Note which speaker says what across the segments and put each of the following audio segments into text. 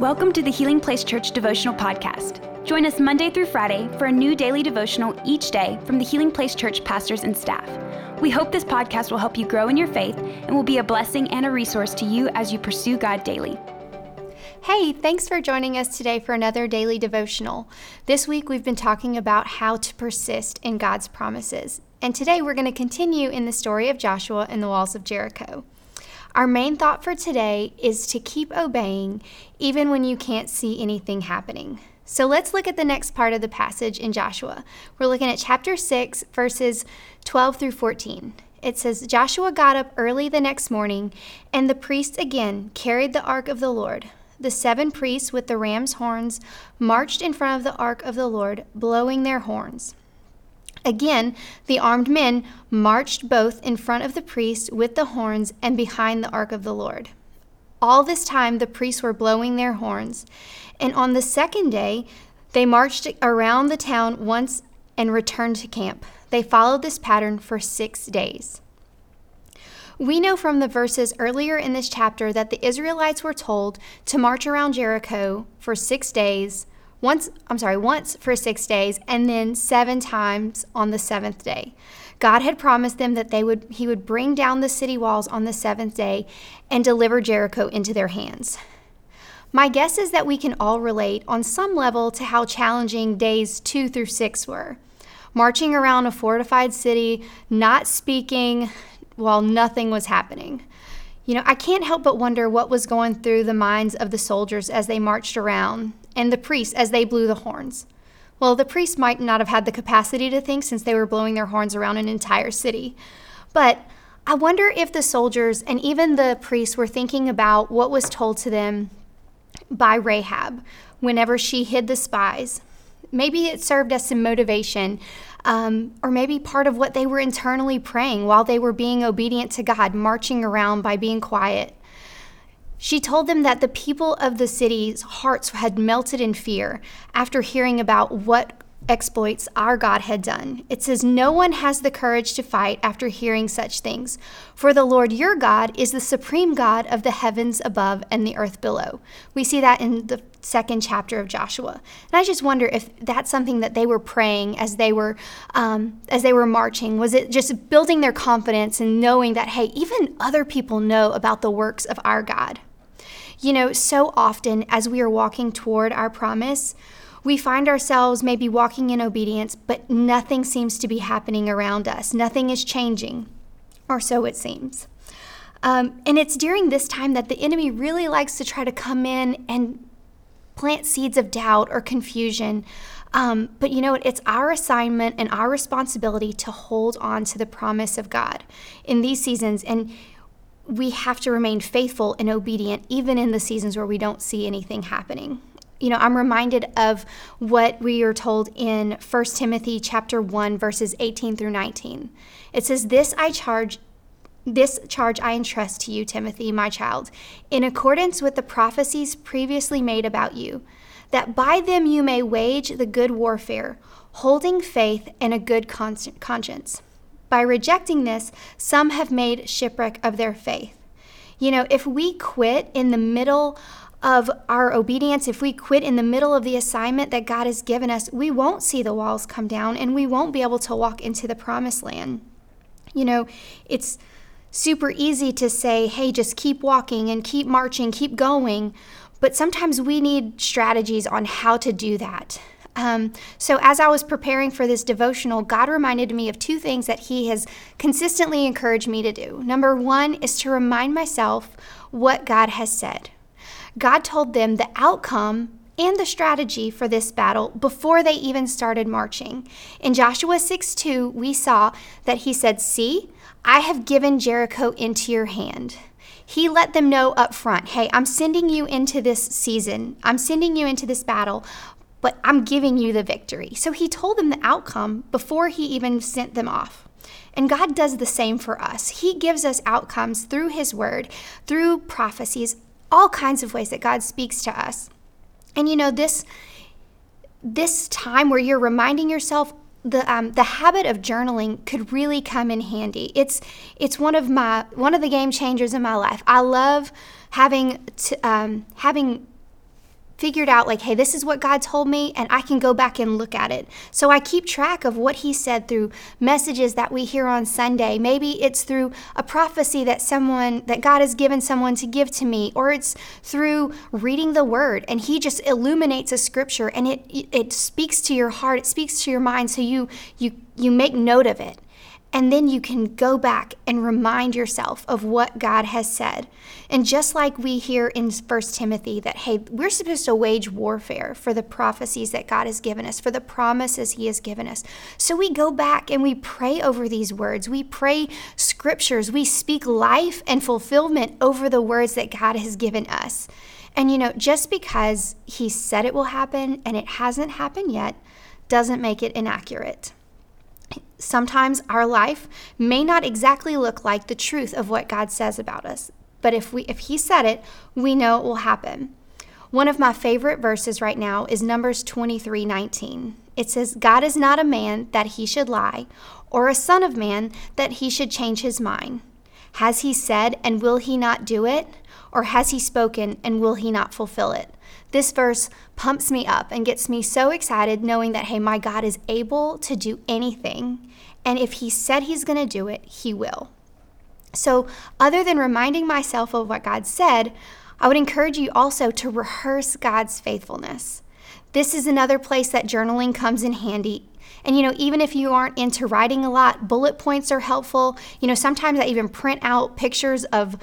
Speaker 1: Welcome to the Healing Place Church Devotional Podcast. Join us Monday through Friday for a new daily devotional each day from the Healing Place Church pastors and staff. We hope this podcast will help you grow in your faith and will be a blessing and a resource to you as you pursue God daily.
Speaker 2: Hey, thanks for joining us today for another daily devotional. This week we've been talking about how to persist in God's promises. And today we're going to continue in the story of Joshua and the walls of Jericho. Our main thought for today is to keep obeying even when you can't see anything happening. So let's look at the next part of the passage in Joshua. We're looking at chapter 6, verses 12 through 14. It says Joshua got up early the next morning, and the priests again carried the ark of the Lord. The seven priests with the ram's horns marched in front of the ark of the Lord, blowing their horns. Again, the armed men marched both in front of the priests with the horns and behind the ark of the Lord. All this time, the priests were blowing their horns. And on the second day, they marched around the town once and returned to camp. They followed this pattern for six days. We know from the verses earlier in this chapter that the Israelites were told to march around Jericho for six days once, I'm sorry, once for six days, and then seven times on the seventh day. God had promised them that they would he would bring down the city walls on the seventh day and deliver Jericho into their hands. My guess is that we can all relate on some level to how challenging days two through six were. Marching around a fortified city, not speaking while nothing was happening. You know, I can't help but wonder what was going through the minds of the soldiers as they marched around and the priests as they blew the horns. Well, the priests might not have had the capacity to think since they were blowing their horns around an entire city. But I wonder if the soldiers and even the priests were thinking about what was told to them by Rahab whenever she hid the spies. Maybe it served as some motivation, um, or maybe part of what they were internally praying while they were being obedient to God, marching around by being quiet. She told them that the people of the city's hearts had melted in fear after hearing about what exploits our God had done. It says, No one has the courage to fight after hearing such things. For the Lord your God is the supreme God of the heavens above and the earth below. We see that in the second chapter of Joshua. And I just wonder if that's something that they were praying as they were um, as they were marching. Was it just building their confidence and knowing that, hey, even other people know about the works of our God? You know, so often as we are walking toward our promise, we find ourselves maybe walking in obedience, but nothing seems to be happening around us. Nothing is changing, or so it seems. Um, and it's during this time that the enemy really likes to try to come in and plant seeds of doubt or confusion. Um, but you know what? It's our assignment and our responsibility to hold on to the promise of God in these seasons. And we have to remain faithful and obedient even in the seasons where we don't see anything happening. You know, I'm reminded of what we are told in 1 Timothy chapter 1 verses 18 through 19. It says, "This I charge this charge I entrust to you, Timothy, my child, in accordance with the prophecies previously made about you, that by them you may wage the good warfare, holding faith and a good conscience." By rejecting this, some have made shipwreck of their faith. You know, if we quit in the middle of our obedience, if we quit in the middle of the assignment that God has given us, we won't see the walls come down and we won't be able to walk into the promised land. You know, it's super easy to say, hey, just keep walking and keep marching, keep going. But sometimes we need strategies on how to do that. Um, so, as I was preparing for this devotional, God reminded me of two things that He has consistently encouraged me to do. Number one is to remind myself what God has said. God told them the outcome and the strategy for this battle before they even started marching. In Joshua 6 2, we saw that He said, See, I have given Jericho into your hand. He let them know up front, hey, I'm sending you into this season. I'm sending you into this battle but I'm giving you the victory. So he told them the outcome before he even sent them off. And God does the same for us. He gives us outcomes through his word, through prophecies, all kinds of ways that God speaks to us. And you know, this this time where you're reminding yourself the um, the habit of journaling could really come in handy. It's it's one of my one of the game changers in my life. I love having to, um, having figured out, like, hey, this is what God told me, and I can go back and look at it. So I keep track of what He said through messages that we hear on Sunday. Maybe it's through a prophecy that someone, that God has given someone to give to me, or it's through reading the Word, and He just illuminates a scripture and it, it speaks to your heart, it speaks to your mind, so you, you, you make note of it. And then you can go back and remind yourself of what God has said. And just like we hear in 1 Timothy that, hey, we're supposed to wage warfare for the prophecies that God has given us, for the promises He has given us. So we go back and we pray over these words. We pray scriptures. We speak life and fulfillment over the words that God has given us. And you know, just because He said it will happen and it hasn't happened yet doesn't make it inaccurate. Sometimes our life may not exactly look like the truth of what God says about us, but if we if he said it, we know it will happen. One of my favorite verses right now is Numbers 23:19. It says, "God is not a man that he should lie, or a son of man that he should change his mind. Has he said and will he not do it? Or has he spoken and will he not fulfill it?" This verse pumps me up and gets me so excited knowing that, hey, my God is able to do anything. And if He said He's going to do it, He will. So, other than reminding myself of what God said, I would encourage you also to rehearse God's faithfulness. This is another place that journaling comes in handy. And you know, even if you aren't into writing a lot, bullet points are helpful. You know, sometimes I even print out pictures of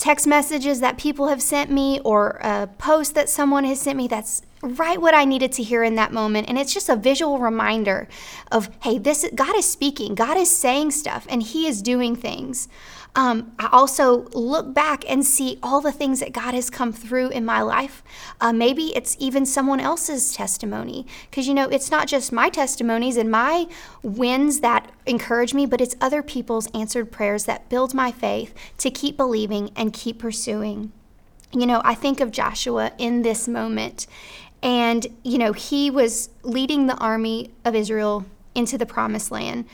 Speaker 2: text messages that people have sent me or a post that someone has sent me that's right what I needed to hear in that moment. And it's just a visual reminder of, hey, this God is speaking, God is saying stuff, and He is doing things. Um, I also look back and see all the things that God has come through in my life. Uh, maybe it's even someone else's testimony. Because, you know, it's not just my testimonies and my wins that encourage me, but it's other people's answered prayers that build my faith to keep believing and keep pursuing. You know, I think of Joshua in this moment. And, you know, he was leading the army of Israel into the promised land.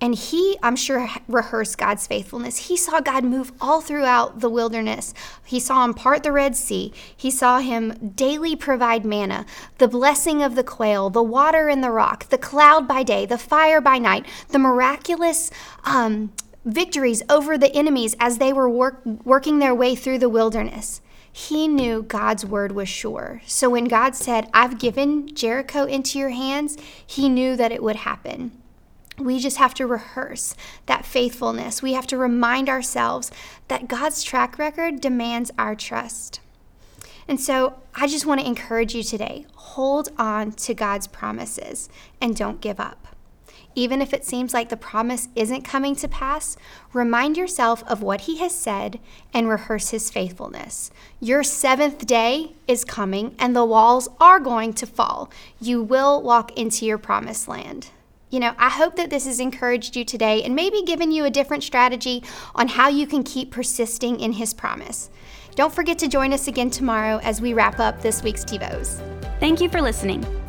Speaker 2: And he, I'm sure, rehearsed God's faithfulness. He saw God move all throughout the wilderness. He saw him part the Red Sea. He saw him daily provide manna, the blessing of the quail, the water in the rock, the cloud by day, the fire by night, the miraculous um, victories over the enemies as they were work, working their way through the wilderness. He knew God's word was sure. So when God said, I've given Jericho into your hands, he knew that it would happen. We just have to rehearse that faithfulness. We have to remind ourselves that God's track record demands our trust. And so I just want to encourage you today hold on to God's promises and don't give up. Even if it seems like the promise isn't coming to pass, remind yourself of what He has said and rehearse His faithfulness. Your seventh day is coming and the walls are going to fall. You will walk into your promised land. You know, I hope that this has encouraged you today and maybe given you a different strategy on how you can keep persisting in His promise. Don't forget to join us again tomorrow as we wrap up this week's devos.
Speaker 1: Thank you for listening.